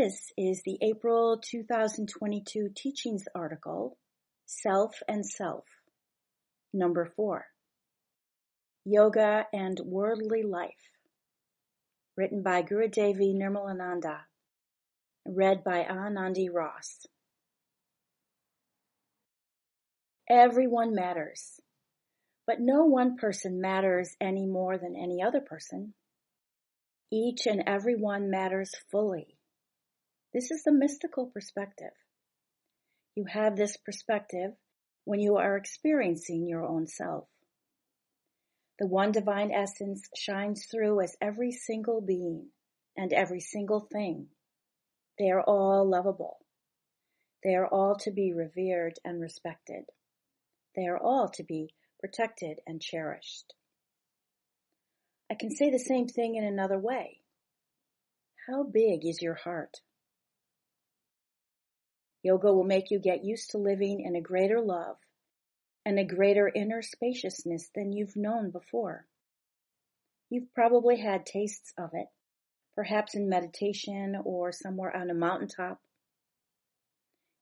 This is the April 2022 Teachings article, Self and Self, number 4. Yoga and Worldly Life, written by Gurudevi Nirmalananda, read by Anandi Ross. Everyone matters, but no one person matters any more than any other person. Each and every one matters fully this is the mystical perspective. You have this perspective when you are experiencing your own self. The one divine essence shines through as every single being and every single thing. They are all lovable. They are all to be revered and respected. They are all to be protected and cherished. I can say the same thing in another way. How big is your heart? Yoga will make you get used to living in a greater love and a greater inner spaciousness than you've known before. You've probably had tastes of it, perhaps in meditation or somewhere on a mountaintop.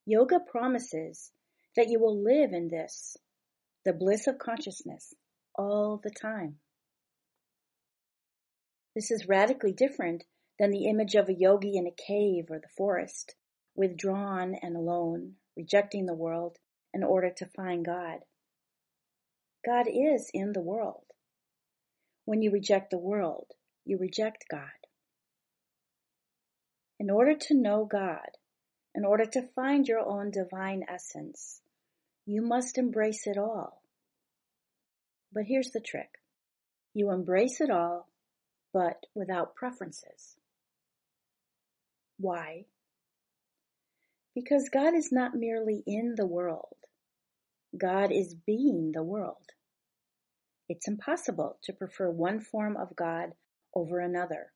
Yoga promises that you will live in this, the bliss of consciousness, all the time. This is radically different than the image of a yogi in a cave or the forest withdrawn and alone, rejecting the world in order to find God. God is in the world. When you reject the world, you reject God. In order to know God, in order to find your own divine essence, you must embrace it all. But here's the trick. You embrace it all, but without preferences. Why? Because God is not merely in the world. God is being the world. It's impossible to prefer one form of God over another,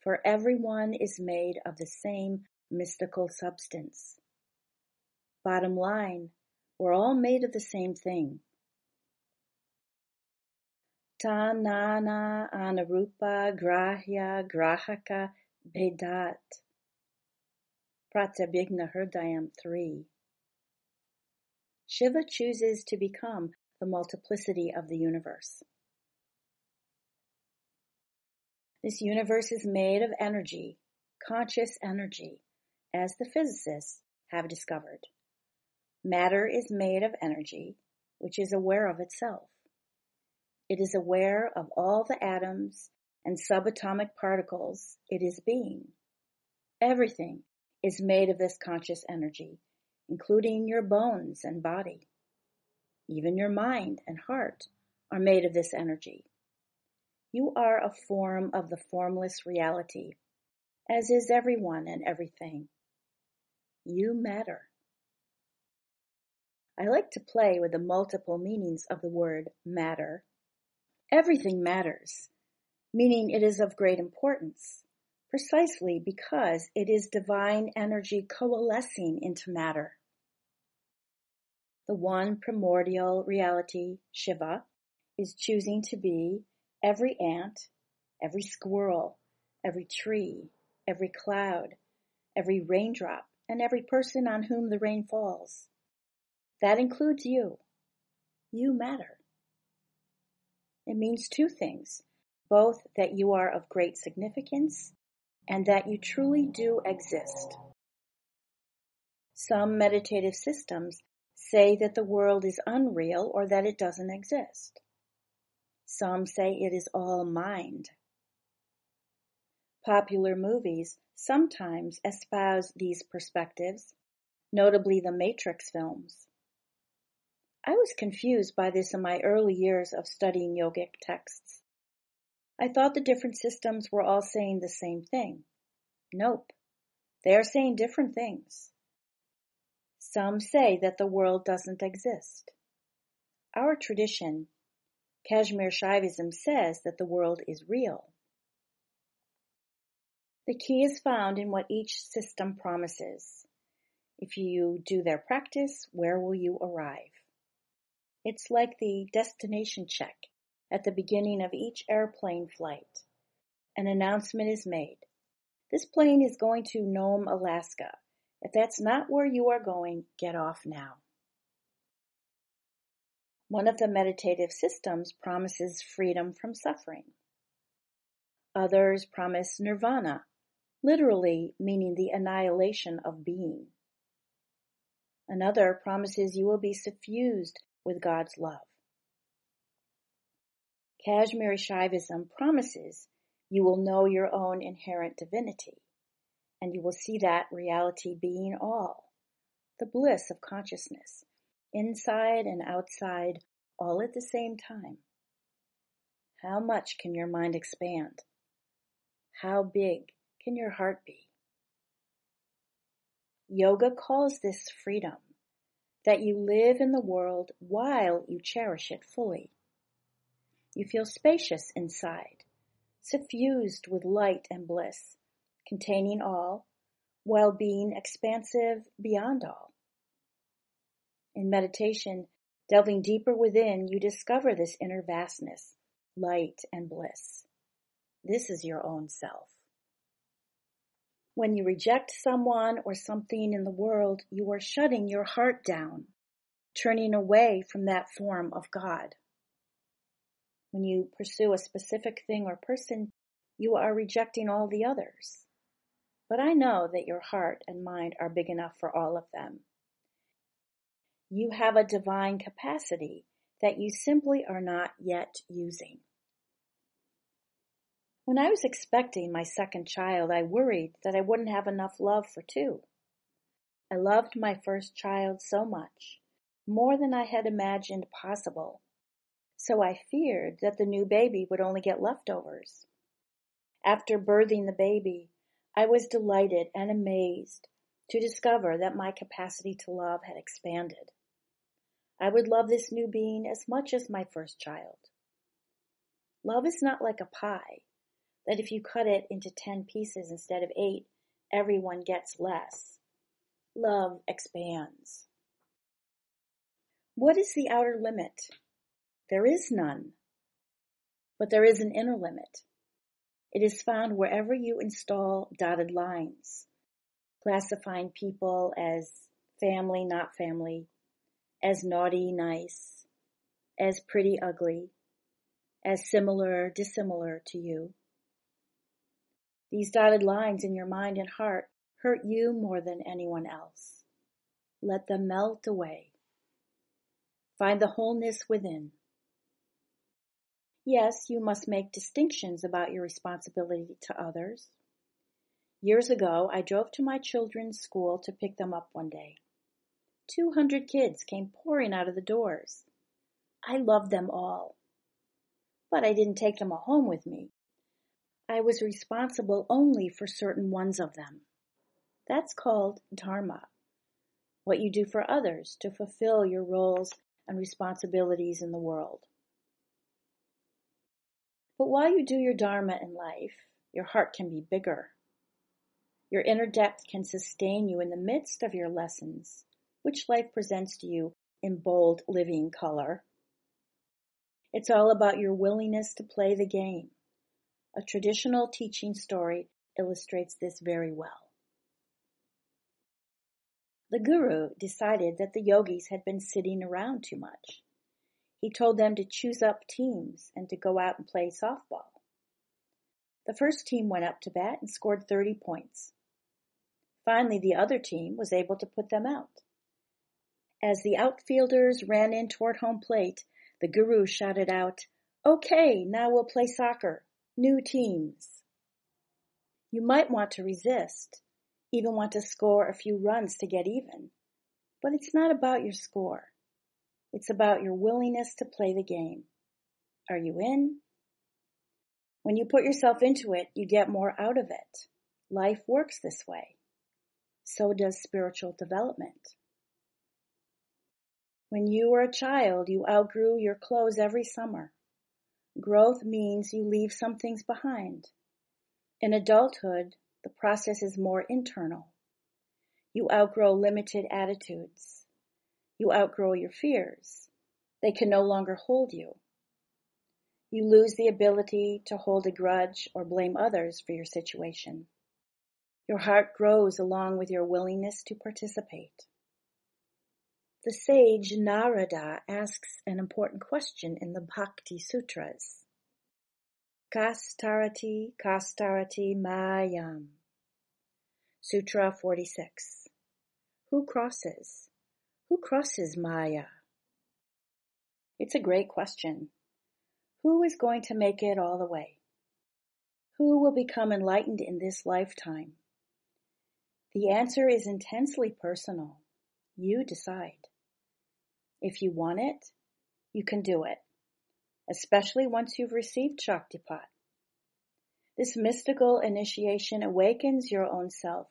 for everyone is made of the same mystical substance. Bottom line, we're all made of the same thing. Ta na Tanana anarupa grahya grahaka bhedat. Pratyabhijna Hridayam 3. Shiva chooses to become the multiplicity of the universe. This universe is made of energy, conscious energy, as the physicists have discovered. Matter is made of energy, which is aware of itself. It is aware of all the atoms and subatomic particles it is being. Everything is made of this conscious energy, including your bones and body. Even your mind and heart are made of this energy. You are a form of the formless reality, as is everyone and everything. You matter. I like to play with the multiple meanings of the word matter. Everything matters, meaning it is of great importance precisely because it is divine energy coalescing into matter. The one primordial reality, Shiva, is choosing to be every ant, every squirrel, every tree, every cloud, every raindrop, and every person on whom the rain falls. That includes you. You matter. It means two things, both that you are of great significance and that you truly do exist. Some meditative systems say that the world is unreal or that it doesn't exist. Some say it is all mind. Popular movies sometimes espouse these perspectives, notably the Matrix films. I was confused by this in my early years of studying yogic texts. I thought the different systems were all saying the same thing. Nope. They are saying different things. Some say that the world doesn't exist. Our tradition, Kashmir Shaivism, says that the world is real. The key is found in what each system promises. If you do their practice, where will you arrive? It's like the destination check at the beginning of each airplane flight. An announcement is made. This plane is going to Nome, Alaska. If that's not where you are going, get off now. One of the meditative systems promises freedom from suffering. Others promise nirvana, literally meaning the annihilation of being. Another promises you will be suffused with God's love. Kashmiri Shaivism promises you will know your own inherent divinity, and you will see that reality being all, the bliss of consciousness, inside and outside, all at the same time. How much can your mind expand? How big can your heart be? Yoga calls this freedom, that you live in the world while you cherish it fully. You feel spacious inside, suffused with light and bliss, containing all, while being expansive beyond all. In meditation, delving deeper within, you discover this inner vastness, light and bliss. This is your own self. When you reject someone or something in the world, you are shutting your heart down, turning away from that form of God. When you pursue a specific thing or person, you are rejecting all the others. But I know that your heart and mind are big enough for all of them. You have a divine capacity that you simply are not yet using. When I was expecting my second child, I worried that I wouldn't have enough love for two. I loved my first child so much, more than I had imagined possible, so I feared that the new baby would only get leftovers. After birthing the baby, I was delighted and amazed to discover that my capacity to love had expanded. I would love this new being as much as my first child. Love is not like a pie, that if you cut it into 10 pieces instead of 8, everyone gets less. Love expands. What is the outer limit? There is none. But there is an inner limit. It is found wherever you install dotted lines, classifying people as family, not family, as naughty, nice, as pretty, ugly, as similar, dissimilar to you. These dotted lines in your mind and heart hurt you more than anyone else. Let them melt away. Find the wholeness within. Yes, you must make distinctions about your responsibility to others. Years ago, I drove to my children's school to pick them up one day. Two hundred kids came pouring out of the doors. I loved them all. But I didn't take them all home with me. I was responsible only for certain ones of them. That's called dharma. What you do for others to fulfill your roles and responsibilities in the world. But while you do your Dharma in life, your heart can be bigger. Your inner depth can sustain you in the midst of your lessons, which life presents to you in bold living color. It's all about your willingness to play the game. A traditional teaching story illustrates this very well. The guru decided that the yogis had been sitting around too much. He told them to choose up teams and to go out and play softball. The first team went up to bat and scored 30 points. Finally, the other team was able to put them out. As the outfielders ran in toward home plate, the guru shouted out, Okay, now we'll play soccer. New teams. You might want to resist, even want to score a few runs to get even, but it's not about your score. It's about your willingness to play the game. Are you in? When you put yourself into it, you get more out of it. Life works this way. So does spiritual development. When you were a child, you outgrew your clothes every summer. Growth means you leave some things behind. In adulthood, the process is more internal. You outgrow limited attitudes. You outgrow your fears. They can no longer hold you. You lose the ability to hold a grudge or blame others for your situation. Your heart grows along with your willingness to participate. The sage Narada asks an important question in the Bhakti Sutras. Kastarati Kastarati Mayam. Sutra 46. Who crosses? Who crosses Maya? It's a great question. Who is going to make it all the way? Who will become enlightened in this lifetime? The answer is intensely personal. You decide. If you want it, you can do it, especially once you've received Shaktipat. This mystical initiation awakens your own self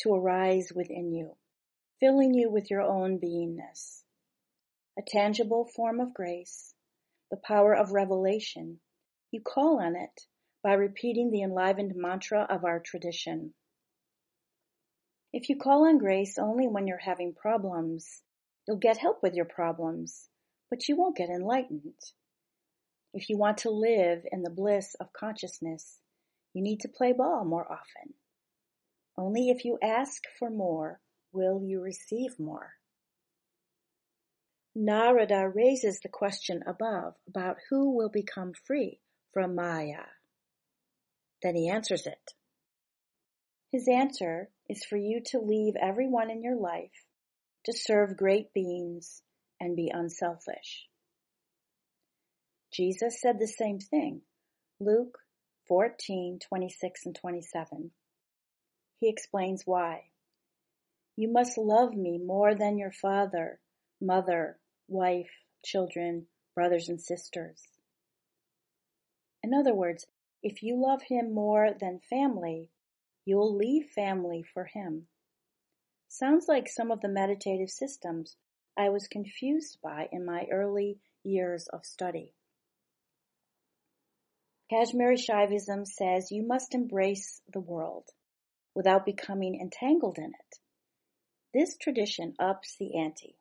to arise within you, filling you with your own beingness. A tangible form of grace, the power of revelation, you call on it by repeating the enlivened mantra of our tradition. If you call on grace only when you're having problems, You'll get help with your problems, but you won't get enlightened. If you want to live in the bliss of consciousness, you need to play ball more often. Only if you ask for more will you receive more. Narada raises the question above about who will become free from Maya. Then he answers it. His answer is for you to leave everyone in your life to serve great beings and be unselfish. Jesus said the same thing. Luke 14, 26 and 27. He explains why. You must love me more than your father, mother, wife, children, brothers and sisters. In other words, if you love him more than family, you'll leave family for him. Sounds like some of the meditative systems I was confused by in my early years of study. Kashmiri Shaivism says you must embrace the world without becoming entangled in it. This tradition ups the ante.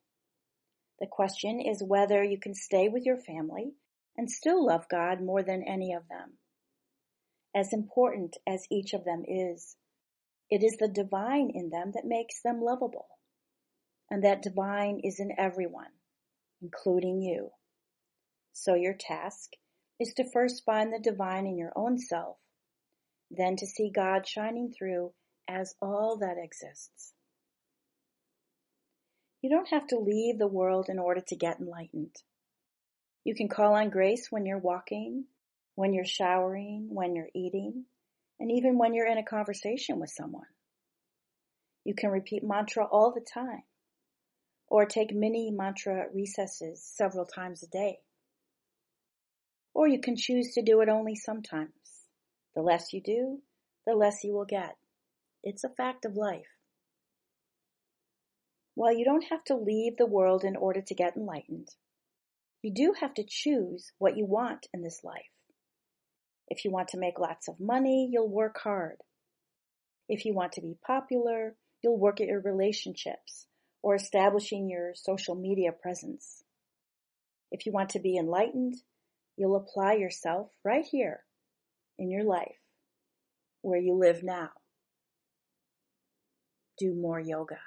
The question is whether you can stay with your family and still love God more than any of them. As important as each of them is, it is the divine in them that makes them lovable. And that divine is in everyone, including you. So your task is to first find the divine in your own self, then to see God shining through as all that exists. You don't have to leave the world in order to get enlightened. You can call on grace when you're walking, when you're showering, when you're eating, and even when you're in a conversation with someone. You can repeat mantra all the time, or take mini mantra recesses several times a day. Or you can choose to do it only sometimes. The less you do, the less you will get. It's a fact of life. While you don't have to leave the world in order to get enlightened, you do have to choose what you want in this life. If you want to make lots of money, you'll work hard. If you want to be popular, you'll work at your relationships or establishing your social media presence. If you want to be enlightened, you'll apply yourself right here in your life where you live now. Do more yoga.